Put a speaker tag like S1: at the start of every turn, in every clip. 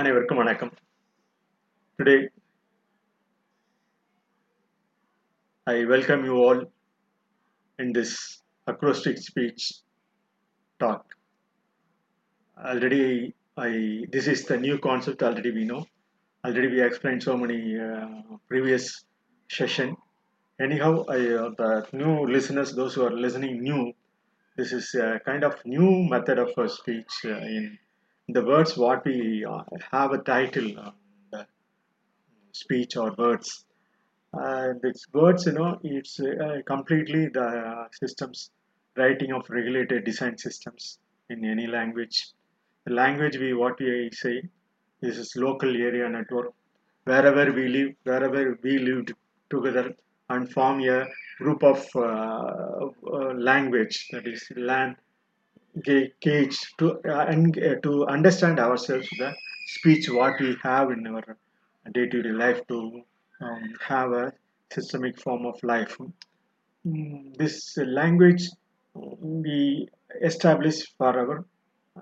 S1: அனைவருக்கும் வணக்கம் today I welcome you all in this acrostic speech talk. Already, I this is the new concept. Already we know. Already we explained so many uh, previous session. Anyhow, I, uh, the new listeners, those who are listening new, this is a kind of new method of uh, speech uh, in the words. What we uh, have a title the speech or words and its words you know it's uh, completely the systems writing of regulated design systems in any language the language we what we say this is local area network wherever we live wherever we lived together and form a group of uh, uh, language that is land ga- cage to uh, and, uh, to understand ourselves the speech what we have in our day-to-day life to um, have a systemic form of life. Mm, this language we establish for our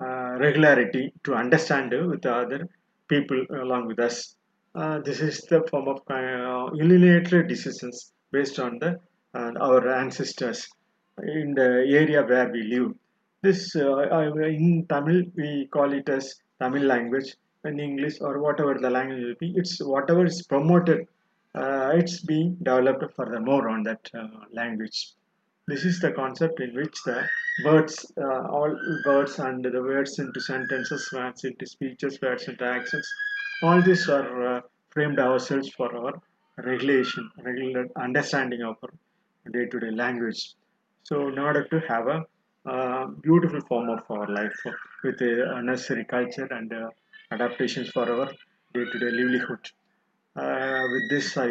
S1: uh, regularity to understand with the other people along with us. Uh, this is the form of uh, unilateral decisions based on the uh, our ancestors in the area where we live this uh, in tamil we call it as tamil language. In english or whatever the language will be it's whatever is promoted uh, it's being developed furthermore on that uh, language. This is the concept in which the words uh, all words and the words into sentences words into speeches words into actions all these are uh, framed ourselves for our regulation regular understanding of our day-to-day language. So in order to have a beautiful form of our life with a, necessary culture and uh, adaptations for our day-to-day livelihood. Uh, with this i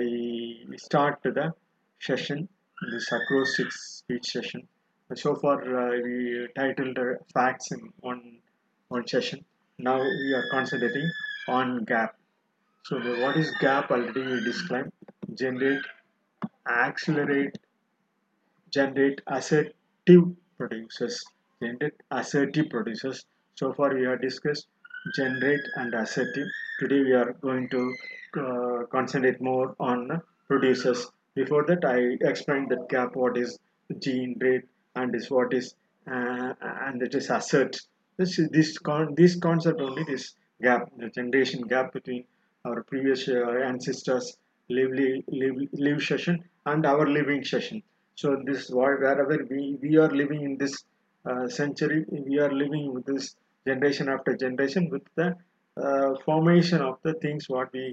S1: start the session this acrostic speech session. So far uh, we titled facts in one one session. Now we are concentrating on gap. So what is gap already we described. Generate accelerate generate assertive producers generate assertive producers. So far we have discussed generate and assertive. Today we are going to uh, concentrate more on producers. Before that i explained that gap what is generate and is what is uh, and it is assert. This is this con this concept only this gap the generation gap between our previous uh, ancestors live, live live session and our living session so this where- wherever we we are living in this uh, century we are living with this generation after generation with the uh, formation of the things what we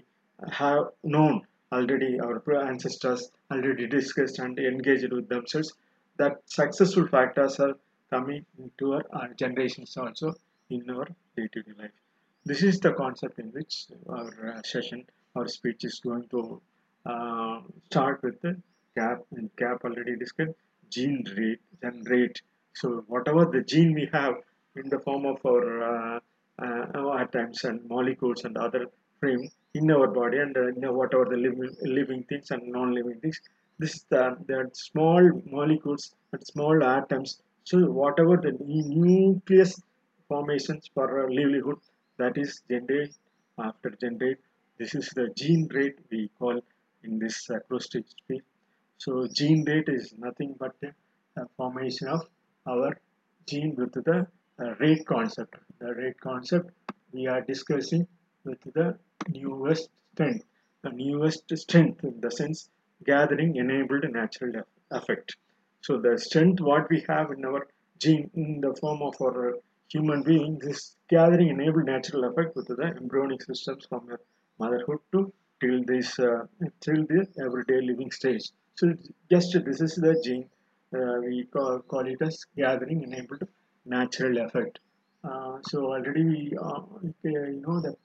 S1: have known already our ancestors already discussed and engaged with themselves that successful factors are coming into our, our generations also in our day-to-day life. This is the concept in which our uh, session our speech is going to uh, start with the gap and gap already discussed gene rate generate so whatever the gene we have in the form of our uh, uh, atoms and molecules and other frame in our body and uh, in whatever the living, living things and non-living things this the, the small molecules and small atoms. So whatever the nucleus formations for livelihood that is generate after generate this is the gene rate we call in this acrostic speech so gene rate is nothing but the uh, formation of our gene with the uh, rate concept. The rate concept we are discussing with the newest strength. The newest strength in the sense gathering enabled natural effect. So the strength what we have in our gene in the form of our human being this gathering enabled natural effect with the embryonic systems from your motherhood to till this uh, till the everyday living stage. So just this is the gene uh, we call, call it as gathering enabled natural effect. Uh, so already we uh, you know that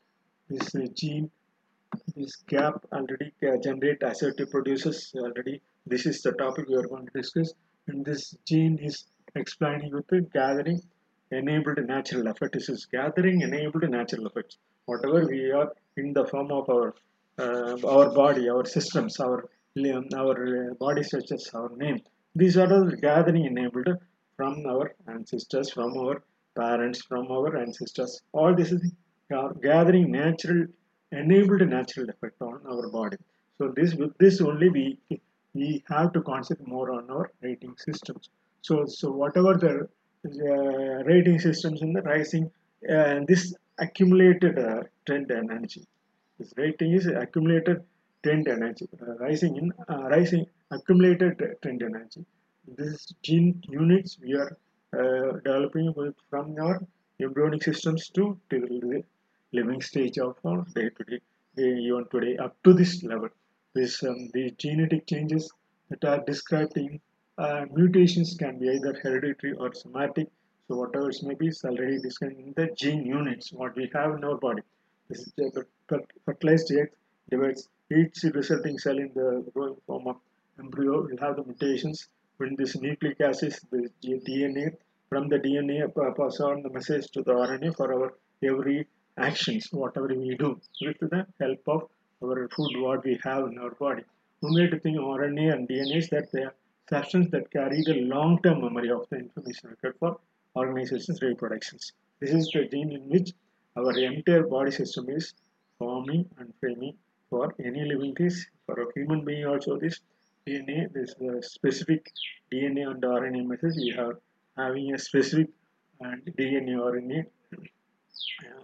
S1: this uh, gene this gap already uh, generate assertive producers already. This is the topic we are going to discuss. And this gene is explaining with the gathering enabled natural effect. This is gathering enabled natural effects. Whatever we are in the form of our uh, our body our systems our our uh, body structures our name these are all gathering enabled from our ancestors from our parents from our ancestors all this is gathering natural, enabled natural effect on our body. So this with this only we we have to concentrate more on our rating systems. So so whatever the uh, rating systems in the rising, uh, this accumulated uh, trend energy. This rating is accumulated trend energy, uh, rising in uh, rising accumulated trend energy. This gene units we are uh, developing from our embryonic systems to, to the living stage of our day to day, even today up to this level. This um, the genetic changes that are described in uh, mutations can be either hereditary or somatic. So whatever it may be is already described in the gene units what we have in our body. This is the fertilized egg divides each resulting cell in the growing form of embryo will have the mutations when this nucleic acid, the DNA, from the DNA uh, pass on the message to the RNA for our every actions, whatever we do, with the help of our food, what we have in our body. One way to think RNA and DNA is that they are substances that carry the long-term memory of the information required for organization's reproductions. This is the gene in which our entire body system is forming and framing for any living things. For a human being also this DNA, this uh, specific DNA and RNA message, we have having a specific and DNA RNA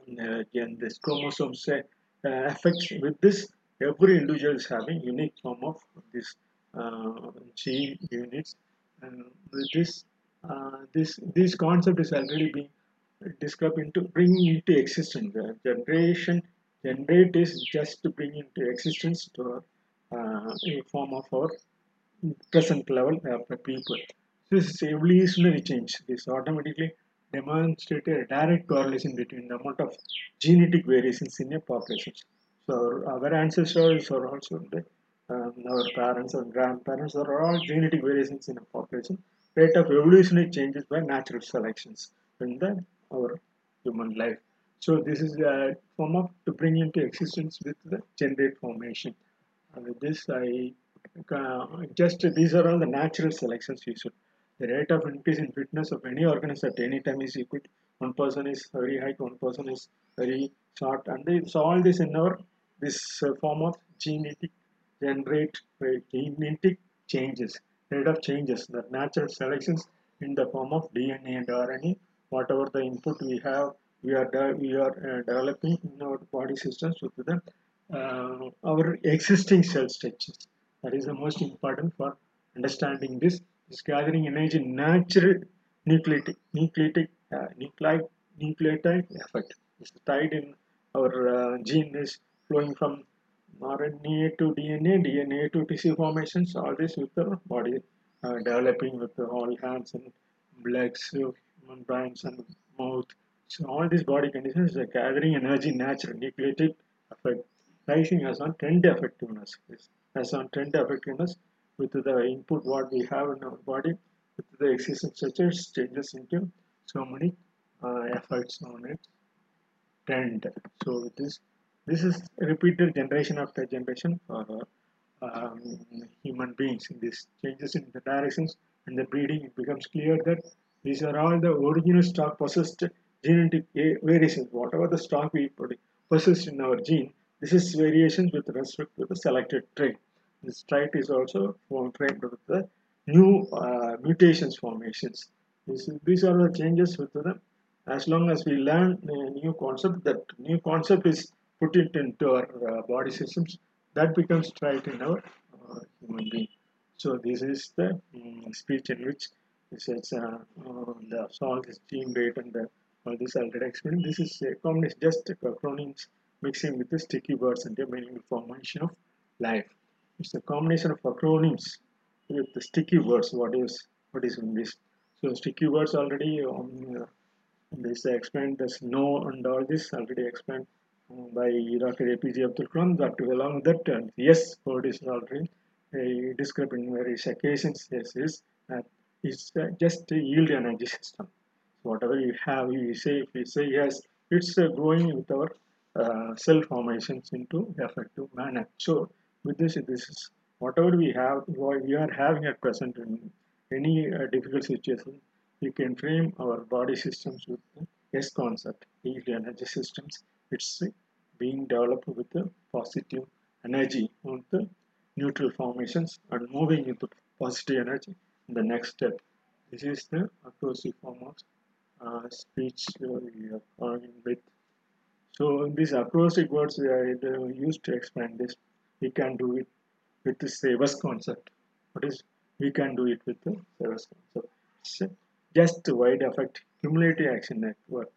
S1: and uh, again this chromosome uh, affects with this every individual is having unique form of this uh, gene units and with this uh, this this concept is already being described into bringing into existence the generation generate is just to bring into existence to uh, a form of our present level of people. This is evolutionary change. This automatically demonstrated a direct correlation between the amount of genetic variations in a population. So our, our ancestors are also the, um, our parents and grandparents are all genetic variations in a population. Rate of evolutionary changes by natural selections in the our human life. So this is a form of to bring into existence with the generate formation. And with this I uh, just these are all the natural selections you should. The rate of increase in fitness of any organism at any time is equal. One person is very high one person is very short. And it's all this in our this uh, form of genetic generate uh, genetic changes rate of changes the natural selections in the form of DNA and RNA whatever the input we have we are we are uh, developing in our body systems with the uh, our existing cell structures that is the most important for understanding this is gathering energy natural nucleotic nucleotic uh, nucleotide nucleotide effect is tied in our uh, gene is flowing from RNA to DNA, DNA to tissue formations, all this with the body uh, developing with the all hands and legs, human brains and mouth. So all these body conditions are gathering energy natural nucleotic effect. Rising has on trend effectiveness. This has on trend effectiveness with the input what we have in our body with the existing structures changes into so many uh, effects on it trend so this this is repeated generation after generation for um, human beings in this changes in the directions and the breeding it becomes clear that these are all the original stock possessed genetic variations whatever the stock we possess in our gene this is variations with respect to the selected trait this trait is also framed with the new uh, mutations formations. This, these are the changes with them. As long as we learn a new concept, that new concept is put it into our uh, body systems, that becomes trait in our uh, human being. So this is the um, speech in which this is uh, the salt is gene rate and the, all this already explained. This is a combination, just acronyms mixing with the sticky words and the meaning formation of life. It's a combination of acronyms with the sticky words. What is what is in this? So sticky words already um, uh, this explained this no and all this already explained um, by Dr. APJ Abdul Kalam that along with that and yes word is already uh, described in various occasions. Yes is that it's uh, just a yield energy system whatever you have you say if you say yes it's uh, going with our uh, cell formations into effective manner. So with this this is whatever we have what we are having at present in any uh, difficult situation we can frame our body systems with the S concept yield energy systems. It's being developed with the positive energy on the neutral formations and moving into positive energy in the next step. This is the acrostic form of uh, speech uh, going with. So these acrostic words we are uh, used to explain this. We can do it with the savers concept. What is we can do it with the savers concept. It's just wide effect cumulative action network.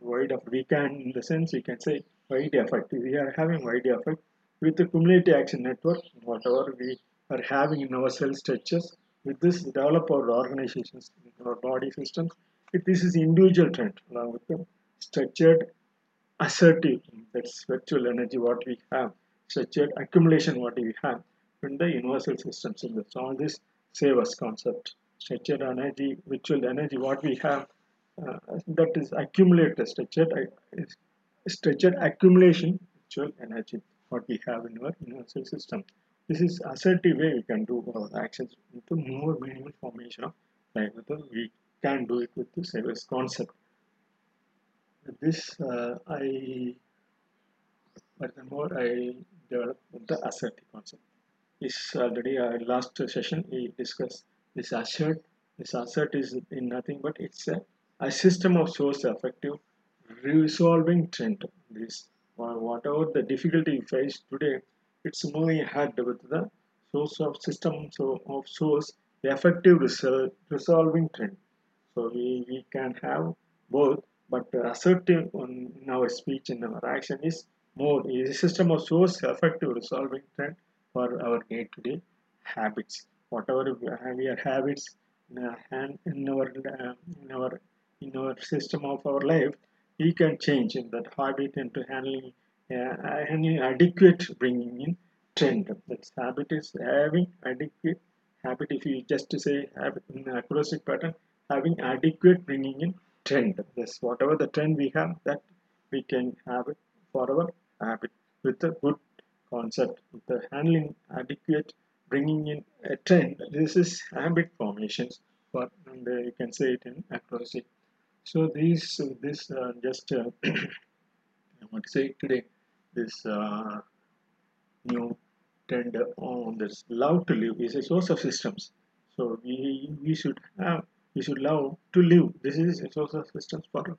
S1: Wide effect. we can in the sense we can say wide effect. We are having wide effect with the cumulative action network, whatever we are having in our cell structures. With this, develop our organizations our body systems. If this is individual trend, along with the structured assertive, that's virtual energy what we have, structured accumulation what we have in the universal system that's all this savers concept. Structured energy, virtual energy what we have, uh, that is accumulated, structured, uh, structured accumulation, virtual energy what we have in our universal system. This is assertive way we can do our actions into more minimal formation of life. We can do it with the savers concept. With this, uh, I furthermore I developed the assertive concept. This already our last session we discussed this assert. This assert is in nothing but it's a, a system of source effective resolving trend. This whatever the difficulty you face today, it's moving ahead with the source of system so of source effective resol resolving trend. So we, we can have both, but assertive in our speech and our action is more is a system of source effective resolving trend for our day-to-day -day habits. Whatever we are habits in, and in our uh, in our in our system of our life, we can change in that habit into handling uh, handling adequate bringing in trend. That habit is having adequate habit. If you just say habit in acrostic pattern, having adequate bringing in trend. This whatever the trend we have, that we can have it for our habit with a good concept, the handling adequate bringing in a trend. This is habit formations, but and, uh, you can say it in acrostic. So these this uh, just uh, I want to say today this uh, new trend on this love to live is a source of systems. So we we should have we should love to live. This is a source of systems for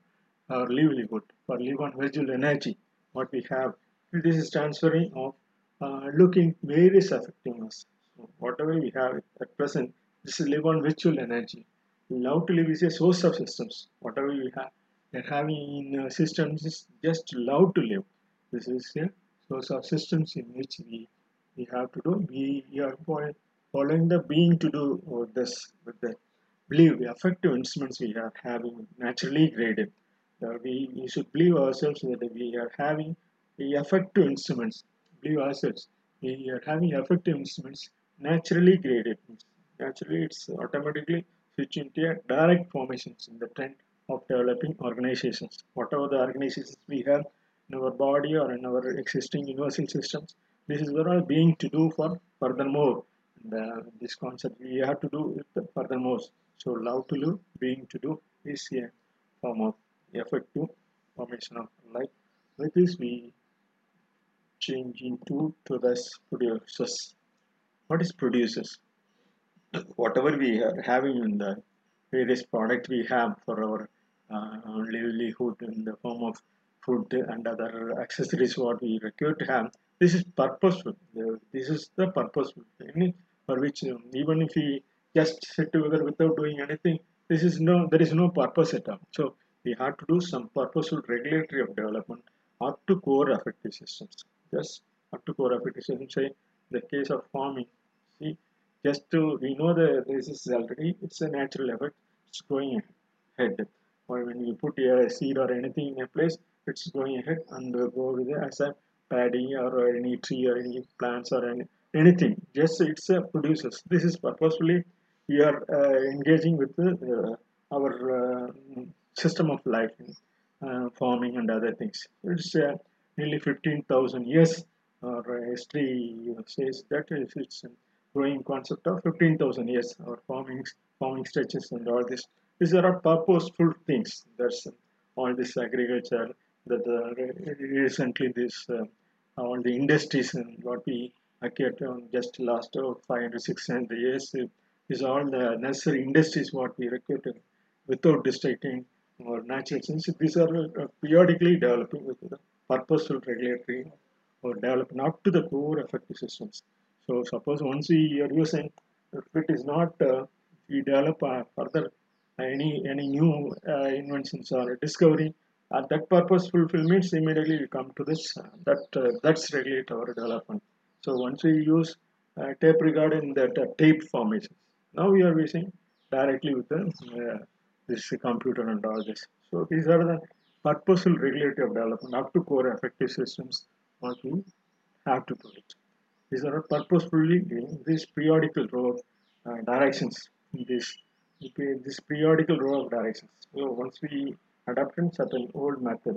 S1: our livelihood, for live on visual energy. What we have, this is transferring of uh, looking various effectiveness. So whatever we have at present, this is live on virtual energy. Love to live is a source of systems. Whatever we have, having in uh, systems is just love to live. This is a source of systems in which we we have to do. We, we are following the being to do this with the believe the effective instruments we are having naturally graded. Uh, we, we should believe ourselves that we are having the effective instruments. Believe ourselves we are having effective instruments naturally graded. Naturally, it's automatically switch into a direct formations in the trend of developing organizations. Whatever the organizations we have in our body or in our existing universal systems, this is what all being to do for furthermore. The, this concept we have to do with furthermore. So love to live, being to do is a form of effective formation of life. With this we change into to this producers. What is producers? Whatever we are having in the various product we have for our uh, livelihood in the form of food and other accessories what we require to have. This is purposeful. This is the purposeful thing for which um, even if we just sit together without doing anything. This is no there is no purpose at all. So we have to do some purposeful regulatory of development. Up to core effective systems just up to core effective systems say the case of farming. See just to we know that this is already it's a natural effect it's going ahead. Or when you put a seed or anything in a place it's going ahead and go with it as a paddy or any tree or any plants or any anything. Just it's a producers this is purposefully we are uh, engaging with uh, our uh, system of life farming and other things. It's nearly 15000 years our history says that it's a growing concept of 15000 years our farming farming stretches and all this. These are purposeful things. There's all this agriculture that recently this uh, all the industries and what we acquired on just last uh, 500 600 years is all the necessary industries what we recruited without distracting our natural sense. These are uh, periodically developing with the purposeful regulatory or developing up to the core effective systems. So suppose once we are using, if it is not, uh, we develop uh, further any any new uh, inventions or discovery, uh, that purpose fulfillments immediately we come to this. Uh, that that's regulate our development. So once we use tape regarding that tape formation, now we are using directly with the uh, this computer and all this. So these are the purposeful regulatory of development up to core effective systems what we have to do it. These are purposefully this periodical row of uh, directions this this periodical row of directions. So once we adopt in certain old method,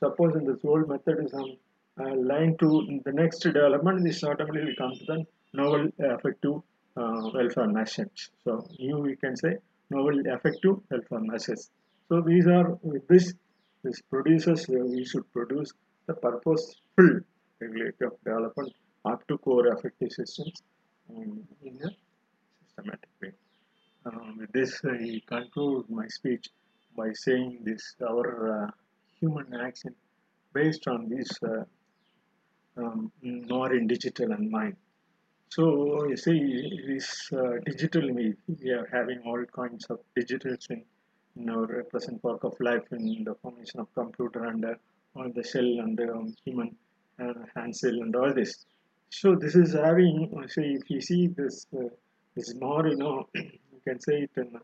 S1: suppose in this old method is on uh, line to the next development, this automatically come to the novel effective welfare measures. So new we can say novel effective welfare measures. So these are with this this produces uh, we should produce the purposeful regulator of development up to core effective systems um, in a systematic way. Um, with this, I conclude my speech by saying this our uh, human action based on this uh, um, nor in digital and mind. So you see, this uh, digital we, we are having all kinds of digitals in, in our present work of life in the formation of computer and uh, all the cell and um, human uh, hand cell and all this. So this is having, so if you see this, uh, this is more, you know, you can say it in,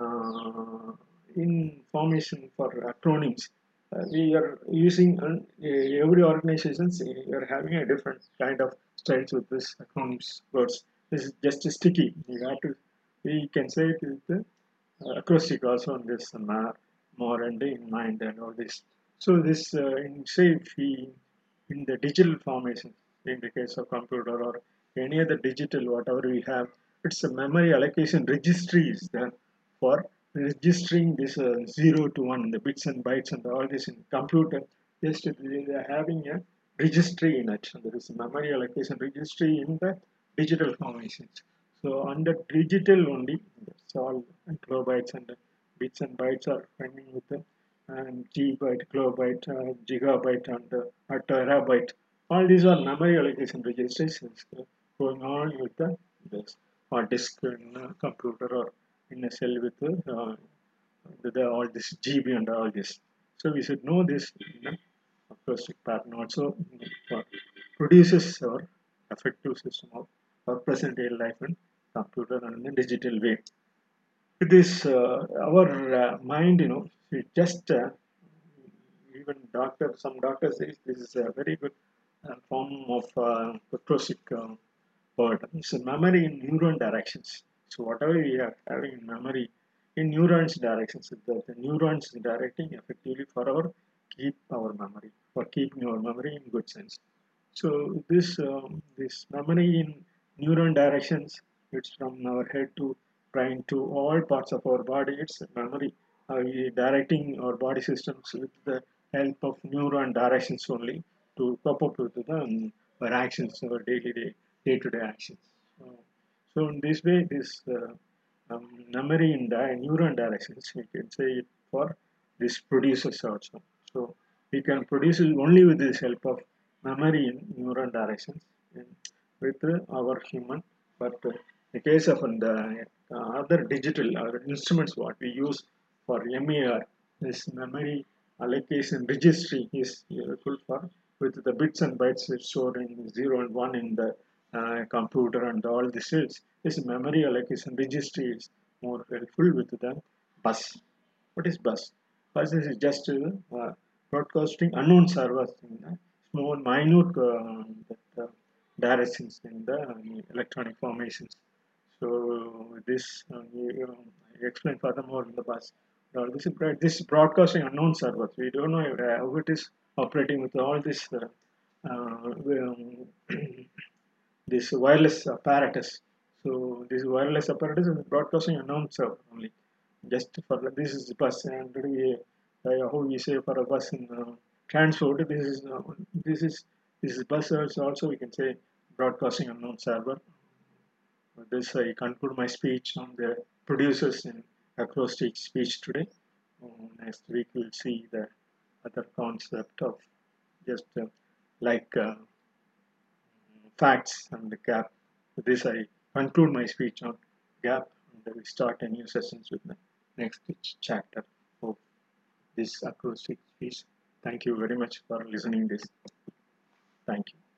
S1: uh, in formation for acronyms. Uh, we are using uh, every organizations we are having a different kind of styles with this acronyms words. This is just a sticky. You have to. We can say it with the uh, acrostic also on this more, more and in mind and all this. So this uh, in say if we in the digital formation in the case of computer or any other digital whatever we have, it's a memory allocation registry is there for registering this uh, 0 to 1 the bits and bytes and all this in computer just having a registry in it there is memory allocation registry in the digital formations. So under digital only it's all kilobytes and bits and bytes are finding with the and gigabyte kilobyte uh, gigabyte and uh, terabyte. All these are memory allocation registers going on with the this or disk in a computer or in a cell with uh, the, all this GB and all this. So we should know this in the acrostic pattern also produces our effective system of our present day life in computer and in digital way. This uh, our uh, mind, you know, it just uh, even doctor, some doctors say this is a very good uh, form of uh, acrostic uh, word. It's a memory in neuron directions. So whatever we are having in memory in neurons directions, the, the neurons directing effectively for our keep our memory, for keeping our memory in good sense. So this um, this memory in neuron directions, it's from our head to brain to all parts of our body. It's memory uh, directing our body systems with the help of neuron directions only to cope up with the um, our actions, our daily day day to day actions. So, so in this way, this uh, um, memory in the neuron directions, we can say it for this produces also. So we can produce it only with this help of memory in neuron directions with our human. But in the case of the uh, other digital or instruments, what we use for MAR, this memory allocation registry is useful for with the bits and bytes stored in 0 and 1 in the uh, computer and all the cells. This memory allocation registry is more helpful with the bus. What is bus? Bus is just uh, broadcasting unknown servers in the small minute uh, uh, directions in the electronic formations. So this uh, you know, I explain furthermore in the past. Now this is this broadcasting unknown servers. We don't know how it is operating with all this uh, um, this wireless apparatus. So this wireless apparatus is broadcasting unknown server only. Just for this is the bus and we, uh, how we say for a bus in uh, transport. This is uh, this is this is buzzwords also. We can say broadcasting unknown server. With this, I conclude my speech on the producers in acrostic speech today. Uh, next week, we'll see the other concept of just uh, like uh, facts and the gap. With this, I conclude my speech on gap and we start a new sessions with the next chapter this acrostic speech. Thank you very much for listening this. Thank you.